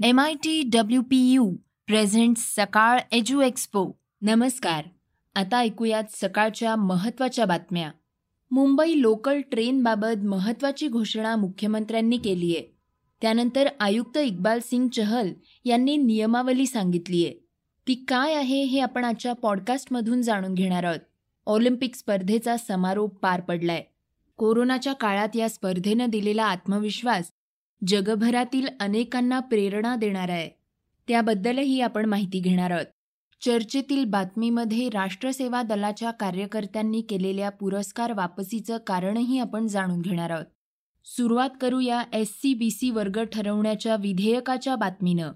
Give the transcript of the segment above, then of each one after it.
M I T W P U present Sakal edu expo नमस्कार आता ऐकूयात सकाळच्या महत्त्वाच्या बातम्या मुंबई लोकल ट्रेनबाबत महत्त्वाची घोषणा मुख्यमंत्र्यांनी केली आहे त्यानंतर आयुक्त इक्बाल सिंग चहल यांनी नियमावली सांगितली आहे ती काय आहे हे आपण आजच्या पॉडकास्टमधून जाणून घेणार आहोत ऑलिम्पिक स्पर्धेचा समारोप पार पडलाय कोरोनाच्या काळात या स्पर्धेनं दिलेला आत्मविश्वास जगभरातील अनेकांना प्रेरणा देणार आहे. त्याबद्दलही आपण माहिती घेणार आहोत. चर्चेतील बातमीमध्ये राष्ट्रसेवा दलाच्या कार्यकर्त्यांनी केलेल्या पुरस्कार वापसीचं कारणही आपण जाणून घेणार आहोत. सुरुवात करूया एस सी बी सी वर्ग ठरवण्याच्या विधेयकाच्या बातमीनं.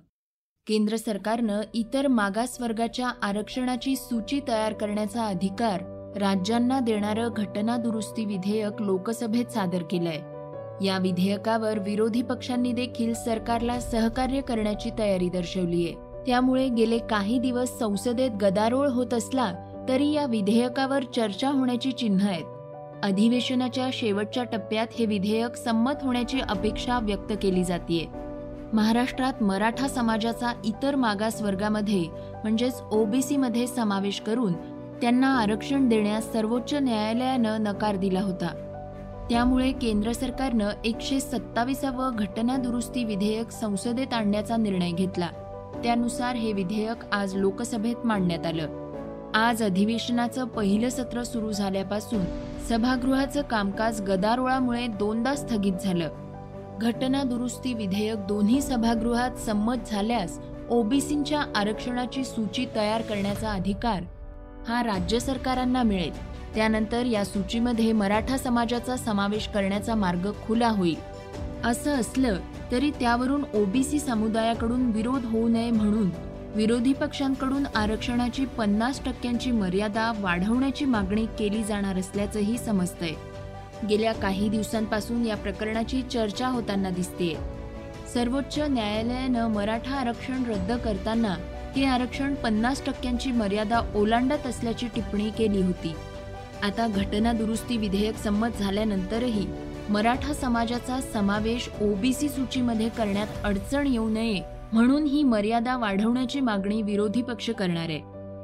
केंद्र सरकारनं इतर मागासवर्गाच्या आरक्षणाची सूची तयार करण्याचा अधिकार राज्यांना देणारं घटना दुरुस्ती विधेयक लोकसभेत सादर केलंय. या विधेयकावर विरोधी पक्षांनी देखील सरकारला सहकार्य करण्याची तयारी दर्शवली आहे. त्यामुळे गेले काही दिवस संसदेत गदारोळ होत असला तरी या विधेयकावर चर्चा होण्याची चिन्ह आहेत. अधिवेशनाच्या शेवटच्या टप्प्यात हे विधेयक संमत होण्याची अपेक्षा व्यक्त केली जाते महाराष्ट्रात मराठा समाजाचा इतर मागास वर्गामध्ये म्हणजेच ओबीसीमध्ये समावेश करून त्यांना आरक्षण देण्यास सर्वोच्च न्यायालयानं नकार दिला होता. त्यामुळे केंद्र सरकारनं एकशे सत्तावीसावं घटना दुरुस्ती विधेयक संसदेत आणण्याचा निर्णय घेतला. त्यानुसार हे विधेयक आज लोकसभेत मांडण्यात आलं. आज अधिवेशनाचं पहिलं सत्र सुरू झाल्यापासून सभागृहाचं कामकाज गदारोळामुळे दोनदा स्थगित झालं. घटना दुरुस्ती विधेयक दोन्ही सभागृहात संमत झाल्यास ओबीसींच्या आरक्षणाची सूची तयार करण्याचा अधिकार हा राज्य सरकारांना मिळेल. त्यानंतर या सूचीमध्ये मराठा समाजाचा समावेश करण्याचा मार्ग खुला होईल. असं असलं तरी त्यावरून ओबीसी समुदायाकडून विरोध होऊ नये म्हणून विरोधी पक्षांकडून आरक्षणाची पन्नास टक्क्यांची मर्यादा वाढवण्याची मागणी केली जाणार असल्याचंही समजतंय. गेल्या काही दिवसांपासून या प्रकरणाची चर्चा होताना दिसतेय. सर्वोच्च न्यायालयानं मराठा आरक्षण रद्द करताना हे आरक्षण पन्नास टक्क्यांची मर्यादा ओलांडत असल्याची टिप्पणी केली होती. आता घटना दुरुस्ती विधेयक संमत झाल्यानंतरही मराठा समाजाचा समावेश ओबीसी सूचीमध्ये करण्यात अडचण येऊ नये म्हणून ही मर्यादा वाढवण्याची मागणी विरोधी पक्ष करणार आहे.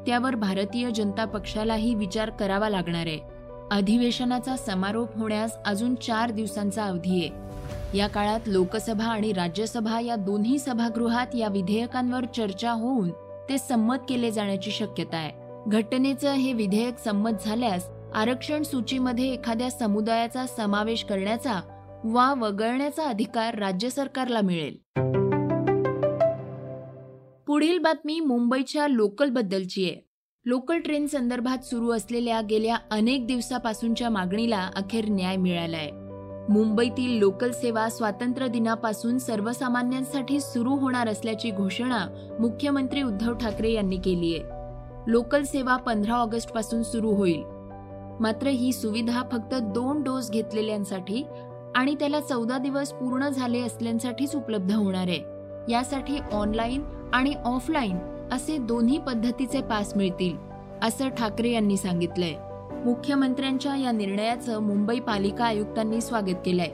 त्यावर भारतीय जनता पक्षालाही विचार करावा लागणार आहे. अधिवेशनाचा समारोप होण्यास अजून चार दिवसांचा अवधी आहे. या काळात लोकसभा आणि राज्यसभा या दोन्ही सभागृहात या विधेयकांवर चर्चा होऊन ते संमत केले जाण्याची शक्यता आहे. घटनेचं हे विधेयक संमत झाल्यास आरक्षण सूचीमध्ये एखाद्या समुदायाचा समावेश करण्याचा वा वगळण्याचा अधिकार राज्य सरकारला मिळेल. पुढील बातमी मुंबईच्या लोकल बद्दलची आहे. लोकल ट्रेन संदर्भात सुरू असलेल्या गेल्या अनेक दिवसापासूनच्या मागणीला अखेर न्याय मिळालाय. मुंबईतील लोकल सेवा स्वातंत्र्य दिनापासून सर्वसामान्यांसाठी सुरू होणार असल्याची घोषणा मुख्यमंत्री उद्धव ठाकरे यांनी केली आहे लोकल सेवा पंधरा ऑगस्टपासून सुरू होईल. मात्र ही सुविधा फक्त दोन डोस घेतलेल्यांसाठी आणि त्याला चौदा दिवस पूर्ण झाले असल्यांसाठीच उपलब्ध होणार आहे. यासाठी ऑनलाईन आणि ऑफलाईन असे दोन्ही पद्धतीचे पास मिळतील असं ठाकरे यांनी सांगितलंय. मुख्यमंत्र्यांच्या या निर्णयाचं मुंबई पालिका आयुक्तांनी स्वागत केलंय.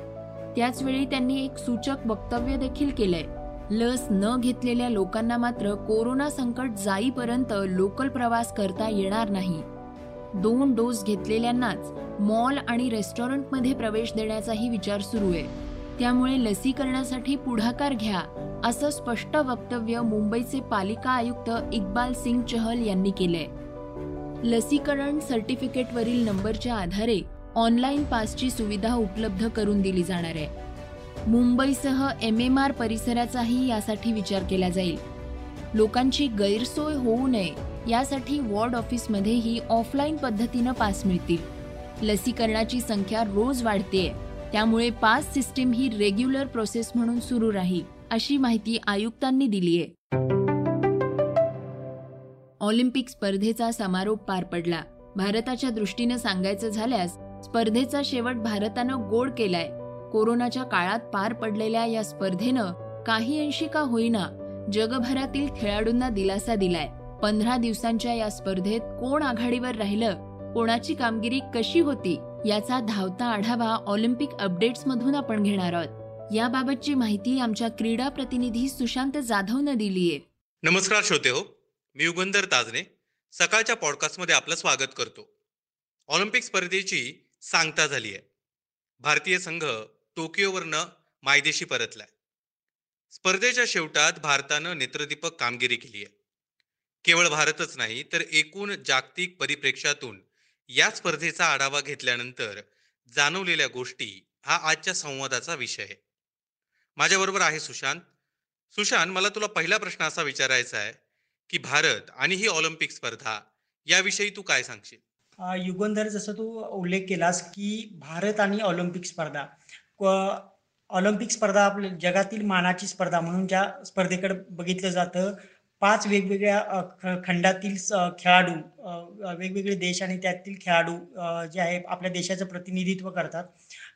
त्याचवेळी त्यांनी एक सूचक वक्तव्य देखील केलंय. लस न घेतलेल्या लोकांना मात्र कोरोना संकट जाईपर्यंत लोकल प्रवास करता येणार नाही. दोन डोस घेतलेल्यांनाच मॉल आणि रेस्टॉरंटमध्ये प्रवेश देण्याचाही विचार सुरू आहे. त्यामुळे लसीकरणासाठी पुढाकार घ्या असं स्पष्ट वक्तव्य मुंबईचे पालिका आयुक्त इक्बाल सिंग चहल यांनी केलंय. लसीकरण सर्टिफिकेटवरील नंबरच्या आधारे ऑनलाईन पासची सुविधा उपलब्ध करून दिली जाणार आहे. मुंबईसह एम एम आर परिसराचाही यासाठी विचार केला जाईल. लोकांची गैरसोय होऊ नये यासाठी वॉर्ड ऑफिसमध्येही ऑफलाईन पद्धतीनं पास मिळतील. लसीकरणाची संख्या रोज वाढतेय त्यामुळे पास सिस्टीम ही रेग्युलर प्रोसेस म्हणून सुरू राहील अशी माहिती आयुक्तांनी दिली आहे. ऑलिम्पिक स्पर्धेचा समारोप पार पडला. भारताच्या दृष्टीनं सांगायचं झाल्यास स्पर्धेचा शेवट भारतानं गोड केलाय. कोरोनाच्या काळात पार पडलेल्या या स्पर्धेनं काही अंशी का होईना जगभरातील खेळाडूंना दिलासा दिलाय. पंधरा दिवसांच्या या स्पर्धेत कोण आघाडीवर राहिलं? कोणाची कामगिरी कशी होती? याचा धावता आढावा ऑलिम्पिक अपडेट्स मधून आपण घेणार आहोत. याबाबतची माहिती आमच्या क्रीडा प्रतिनिधी सुशांत जाधवनं दिलीये. नमस्कार श्रोते हो मी युगंधर ताजने सकाळच्या पॉडकास्टमध्ये आपलं स्वागत करतो. ऑलिम्पिक स्पर्धेची सांगता झाली आहे. भारतीय संघ टोकियोवरनं मायदेशी परतलाय. स्पर्धेच्या शेवटात भारतानं नेत्रदीपक कामगिरी केली आहे. केवळ भारतच नाही तर एकूण जागतिक परिप्रेक्ष्यातून या स्पर्धेचा आढावा घेतल्यानंतर जाणवलेल्या गोष्टी हा आजच्या संवादाचा विषय आहे. माझ्याबरोबर आहे सुशांत. सुशांत मला तुला पहिला प्रश्न असा विचारायचा आहे की भारत आणि ही ऑलिम्पिक स्पर्धा याविषयी तू काय सांगशील? युगंधर जसं तू उल्लेख केलास की भारत आणि ऑलिम्पिक स्पर्धा ऑलिम्पिक स्पर्धा आपल्या जगातील मानाची स्पर्धा म्हणून ज्या स्पर्धेकडे बघितलं जातं पाच वेगवेगळ्या ख- खंडातील स- खेळाडू वेगवेगळे देश आणि त्यातील खेळाडू जे आहे आपल्या देशाचं प्रतिनिधित्व करतात.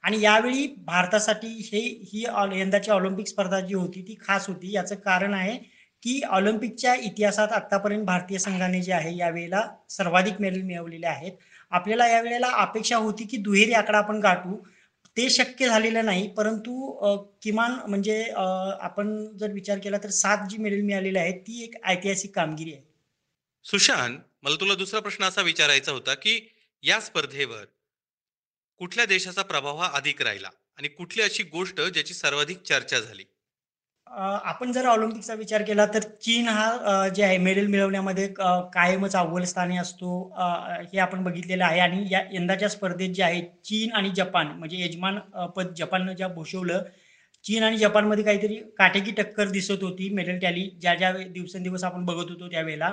आणि यावेळी भारतासाठी हे ही ऑल- यंदाची ऑलिम्पिक स्पर्धा जी होती ती खास होती. याचं कारण आहे की ऑलिम्पिकच्या इतिहासात आतापर्यंत भारतीय संघाने जे आहे यावेळेला सर्वाधिक मेडल मिळवलेले आहेत. आपल्याला यावेळेला अपेक्षा होती की दुहेरी आकडा आपण गाठू. ते शक्य झालेलं नाही परंतु किमान म्हणजे आपण जर विचार केला तर सात जी मेडल मिळालेली आहे ती एक ऐतिहासिक कामगिरी आहे. सुशांत मला तुला दुसरा प्रश्न असा विचारायचा होता की या स्पर्धेवर कुठल्या देशाचा प्रभाव हा अधिक राहिला? आणि कुठली अशी गोष्ट ज्याची सर्वाधिक चर्चा झाली? आपण जर ऑलिम्पिकचा विचार केला तर चीन हा जे आहे मेडल मिळवण्यामध्ये कायमच अव्वल स्थानी असतो. हे आपण बघितलेलं आहे. आणि या यंदाच्या स्पर्धेत जे आहे चीन आणि जपान म्हणजे यजमान पद जपाननं ज्या भूषवलं चीन आणि जपानमध्ये काहीतरी काटेकी टक्कर दिसत होती मेडल टॅली. ज्या ज्या दिवसेंदिवस आपण बघत होतो त्यावेळेला.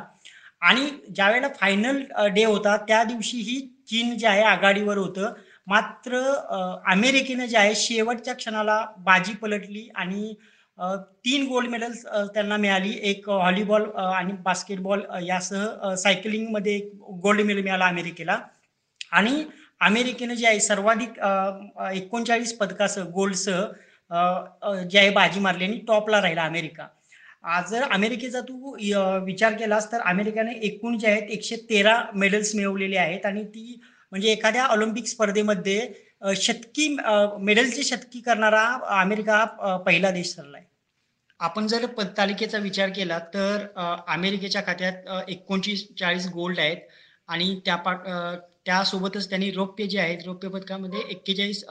आणि ज्यावेळेला फायनल डे होता त्या दिवशीही चीन जे आहे आघाडीवर होतं. मात्र अमेरिकेनं जे आहे शेवटच्या क्षणाला बाजी पलटली आणि तीन गोल्ड मेडल्स त्यांना मिळाली. एक व्हॉलीबॉल आणि बास्केटबॉल यासह सायकलिंगमध्ये एक गोल्ड मेडल मिळाला अमेरिकेला. आणि अमेरिकेनं जे आहे सर्वाधिक एकोणचाळीस पदकासह गोल्डसह जे आहे बाजी मारली आणि टॉपला राहिला अमेरिका. आज जर अमेरिकेचा तू विचार केलास तर अमेरिकेने एकूण जे आहेत एकशे तेरा मेडल्स मिळवलेले आहेत. आणि ती म्हणजे एखाद्या ऑलिम्पिक स्पर्धेमध्ये शतकी मेडलची शतकी करणारा अमेरिका हा पहिला देश ठरला आहे आपण जर पदतालिकेचा विचार केला तर अमेरिकेच्या खात्यात एकोणचीस चाळीस गोल्ड आहेत आणि त्या पा त्यासोबतच त्यांनी रौप्य जे आहेत रौप्य पदकामध्ये एक्केचाळीस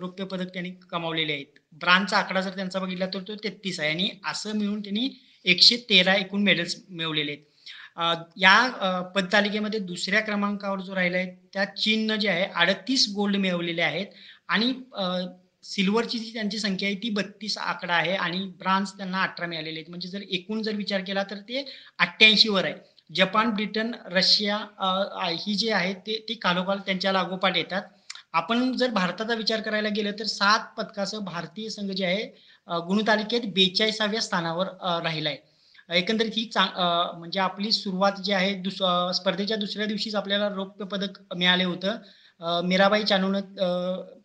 रौप्य पदक त्यांनी कमावलेले आहेत. ब्रांडचा आकडा जर त्यांचा बघितला तर तो तेहतीस आहे आणि असं मिळून त्यांनी एकशे तेरा एकूण मेडल्स मिळवलेले आहेत. या पदतालिकेमध्ये दुसऱ्या क्रमांकावर जो राहिला आहे त्या चीननं जे आहे अडतीस गोल्ड मिळवलेले आहेत आणि सिल्वरची जी त्यांची संख्या आहे ती बत्तीस आकडा आहे आणि ब्रान्स त्यांना अठरा मिळालेले आहेत. म्हणजे जर एकूण जर विचार केला तर ते अठ्ठ्याऐंशीवर आहे. जपान ब्रिटन रशिया ही जी आहेत ते ती कालोकाल त्यांच्या लागोपाठ येतात. आपण जर भारताचा विचार करायला गेलं तर सात पदकासह भारतीय संघ जे आहे गुणतालिकेत बेचाळीसाव्या स्थानावर राहिला आहे एकंदरीत ही चांग म्हणजे आपली सुरुवात जी आहे दुस स्पर्धेच्या दुसऱ्या दिवशीच आपल्याला रौप्य पदक मिळाले होतं. मीराबाई चानूनं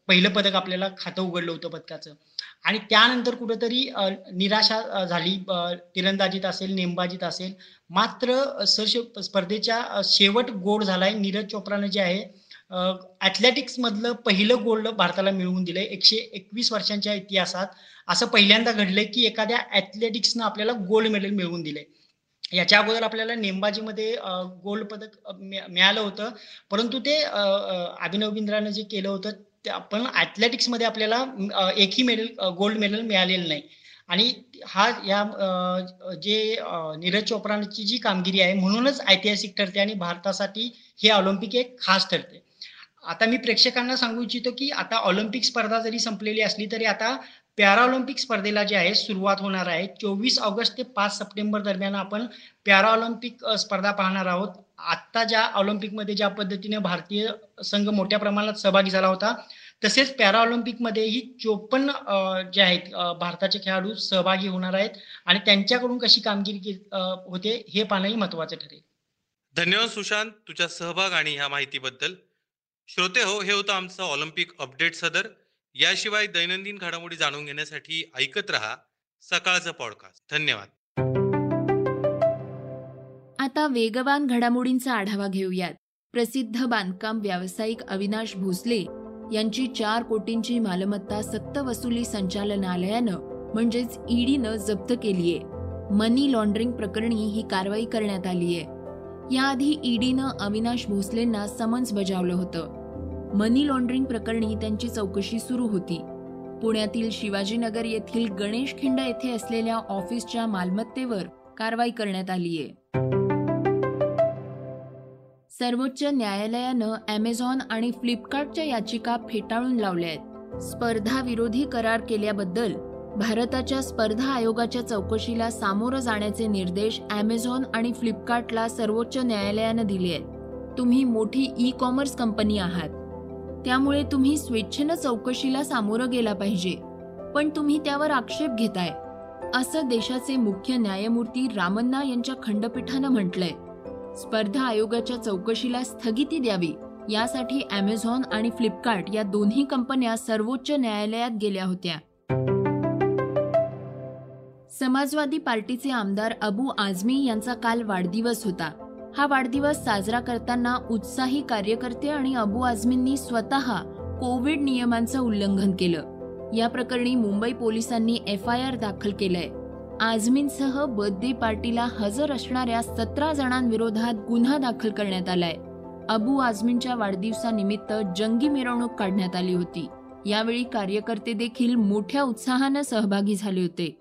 पहिलं पदक आपल्याला खातं उघडलं होतं पदकाचं. आणि त्यानंतर कुठंतरी निराशा झाली. तिरंदाजीत असेल नेमबाजीत असेल. मात्र सर स्पर्धेच्या शेवट गोड झालाय. नीरज चोप्रानं जे आहे ॲथलेटिक्स मधलं पहिलं गोल्ड भारताला मिळवून दिलंय. एकशे एकवीस वर्षांच्या इतिहासात असं पहिल्यांदा घडलंय की एखाद्या ॲथलेटिक्सनं आपल्याला गोल्ड मेडल मिळवून दिलंय. याच्या अगोदर आपल्याला नेमबाजीमध्ये गोल्ड पदक मिळालं होतं. परंतु ते अभिनव बिंद्रानं जे केलं होतं पण ॲथलेटिक्समध्ये आपल्याला एकही मेडल गोल्ड मेडल मिळालेलं नाही. आणि हा या जे नीरज चोप्राची जी कामगिरी आहे म्हणूनच ऐतिहासिक ठरते आणि भारतासाठी हे ऑलिम्पिक एक खास ठरते. आता मी प्रेक्षकांना सांगू इच्छितो की आता ऑलिम्पिक स्पर्धा जरी संपलेली असली तरी आता पॅराऑलिम्पिक स्पर्धेला जे आहे सुरुवात होणार आहे. चोवीस ऑगस्ट ते पाच सप्टेंबर दरम्यान आपण पॅराऑलिम्पिक स्पर्धा पाहणार आहोत. आत्ता ज्या ऑलिम्पिकमध्ये ज्या पद्धतीने भारतीय संघ मोठ्या प्रमाणात सहभागी झाला होता तसेच पॅराऑलिम्पिकमध्येही चोपन्न जे आहेत भारताचे खेळाडू सहभागी होणार आहेत आणि त्यांच्याकडून कशी कामगिरी होते हे पाहणंही महत्त्वाचं ठरेल. धन्यवाद सुशांत तुझ्या सहभाग आणि ह्या माहितीबद्दल. श्रोते हो हे होतं आमचं ऑलिम्पिक अपडेट सदर. याशिवाय दैनंदिन घडामोडी जाणून घेण्यासाठी ऐकत रहा सकाळचं पॉडकास्ट. धन्यवाद. आता वेगवान घडामोडींचा आढावा घेऊयात. प्रसिद्ध बांधकाम व्यावसायिक अविनाश भोसले यांची चार कोटींची मालमत्ता सक्तवसुली संचालनालयानं म्हणजेच ईडीनं जप्त केलीये. मनी लॉन्ड्रिंग प्रकरणी ही कारवाई करण्यात आली आहे याआधी ईडीनं अविनाश भोसलेंना समन्स बजावलं होतं. मनी लॉन्ड्रिंग प्रकरणी त्यांची चौकशी सुरू होती. पुण्यातील शिवाजीनगर येथील गणेश खिंड येथे असलेल्या ऑफिसच्या मालमत्तेवर कारवाई करण्यात आली आहे सर्वोच्च न्यायालयानं अमेझॉन आणि फ्लिपकार्टच्या याचिका फेटाळून लावल्या आहेत स्पर्धा विरोधी करार केल्याबद्दल भारताच्या स्पर्धा आयोगाच्या चौकशीला सामोरं जाण्याचे निर्देश अमेझॉन आणि फ्लिपकार्टला सर्वोच्च न्यायालयानं दिले आहेत. तुम्ही मोठी ई कॉमर्स कंपनी आहात. त्यामुळे तुम्ही स्वेच्छेनं चौकशीला सामोरं गेला पाहिजे. पण तुम्ही त्यावर आक्षेप घेताय. असं देशाचे मुख्य न्यायमूर्ती रामन्ना यांच्या खंडपीठानं म्हटलंय. स्पर्धा आयोगाच्या चौकशीला स्थगिती द्यावी यासाठी अमेझॉन आणि फ्लिपकार्ट या दोन्ही कंपन्या सर्वोच्च न्यायालयात गेल्या होत्या. समाजवादी पार्टीचे आमदार अबू आझमी यांचा काल वाढदिवस होता. हा वाढदिवस साजरा करताना उत्साही कार्यकर्ते आणि अबू आझमींनी स्वतः कोविड नियमांचं उल्लंघन केलं. या प्रकरणी मुंबई पोलिसांनी एफ आय आर दाखल केलंय. आझमींसह बर्थडे पार्टीला हजर असणाऱ्या सतरा जणांविरोधात गुन्हा दाखल करण्यात आलाय. अबू आझमींच्या वाढदिवसानिमित्त जंगी मिरवणूक काढण्यात आली होती. यावेळी कार्यकर्ते देखील मोठ्या उत्साहानं सहभागी झाले होते.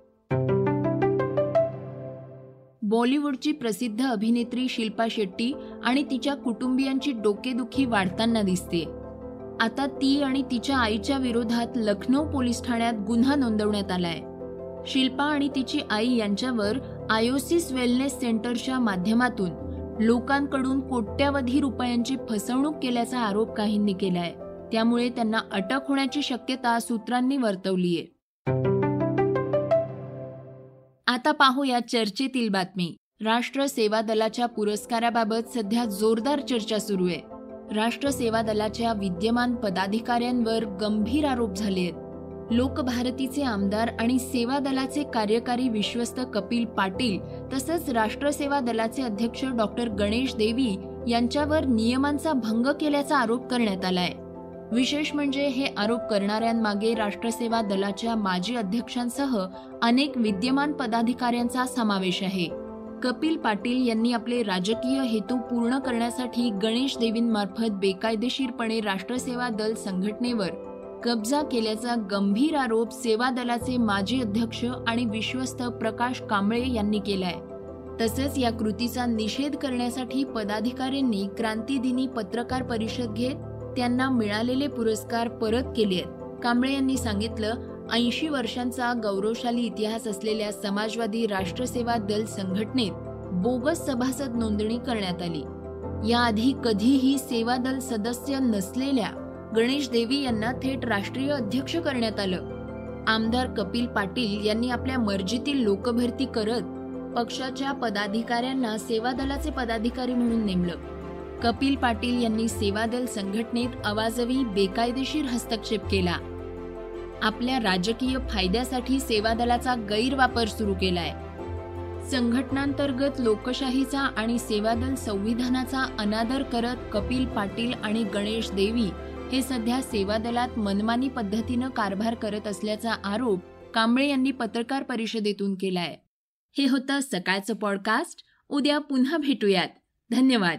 बॉलिवूडची प्रसिद्ध अभिनेत्री शिल्पा शेट्टी आणि तिच्या कुटुंबियांची डोकेदुखी वाढताना दिसते. आता ती आणि तिच्या आईच्या विरोधात लखनौ पोलीस ठाण्यात गुन्हा नोंदवण्यात आलाय. शिल्पा आणि तिची आई यांच्यावर आयोसिस वेलनेस सेंटरच्या माध्यमातून लोकांकडून कोट्यावधी रुपयांची फसवणूक केल्याचा आरोप काहींनी केलाय. त्यामुळे त्यांना अटक होण्याची शक्यता सूत्रांनी वर्तवलीय. आता पाहूया चर्चेतील बातमी. राष्ट्र सेवा दलाच्या पुरस्काराबाबत सध्या जोरदार चर्चा सुरू आहे. राष्ट्र सेवा दलाच्या विद्यमान पदाधिकाऱ्यांवर गंभीर आरोप झाले आहेत. लोकभारतीचे आमदार आणि सेवा दलाचे कार्यकारी विश्वस्त कपिल पाटील तसंच राष्ट्र सेवा दलाचे अध्यक्ष डॉक्टर गणेश देवी यांच्यावर नियमांचा भंग केल्याचा आरोप करण्यात आलाय. विशेष म्हणजे हे आरोप करणाऱ्यांमागे राष्ट्रसेवा दलाच्या माजी अध्यक्षांसह अनेक विद्यमान पदाधिकाऱ्यांचा समावेश आहे. कपिल पाटील यांनी आपले राजकीय हेतू पूर्ण करण्यासाठी गणेश देवींमार्फत बेकायदेशीरपणे राष्ट्रसेवा दल संघटनेवर कब्जा केल्याचा गंभीर आरोप सेवा दलाचे माजी अध्यक्ष आणि विश्वस्त प्रकाश कांबळे यांनी केलाय. तसंच या कृतीचा निषेध करण्यासाठी पदाधिकाऱ्यांनी क्रांतीदिनी पत्रकार परिषद घेत त्यांना मिळालेले पुरस्कार परत केले आहेत. कांबळे यांनी सांगितलं ऐंशी वर्षांचा गौरवशाली इतिहास असलेल्या समाजवादी राष्ट्रसेवा दल संघटनेत बोगस सभासद नोंदणी करण्यात आली. याआधी कधीही सेवा दल सदस्य नसलेल्या गणेश देवी यांना थेट राष्ट्रीय अध्यक्ष करण्यात आलं. आमदार कपिल पाटील यांनी आपल्या मर्जीतील लोकभरती करत पक्षाच्या पदाधिकाऱ्यांना सेवा दलाचे पदाधिकारी म्हणून नेमलं. कपिल पाटील यांनी सेवादल संघटनेत अवाजवी बेकायदेशीर हस्तक्षेप केला. आपल्या राजकीय फायद्यासाठी सेवा दलाचा गैरवापर सुरू केलाय. संघटनांतर्गत लोकशाहीचा आणि सेवादल संविधानाचा अनादर करत कपिल पाटील आणि गणेश देवी हे सध्या सेवादलात मनमानी पद्धतीनं कारभार करत असल्याचा आरोप कांबळे यांनी पत्रकार परिषदेतून केलाय. हे होतं सकाळचं पॉडकास्ट. उद्या पुन्हा भेटूयात. धन्यवाद.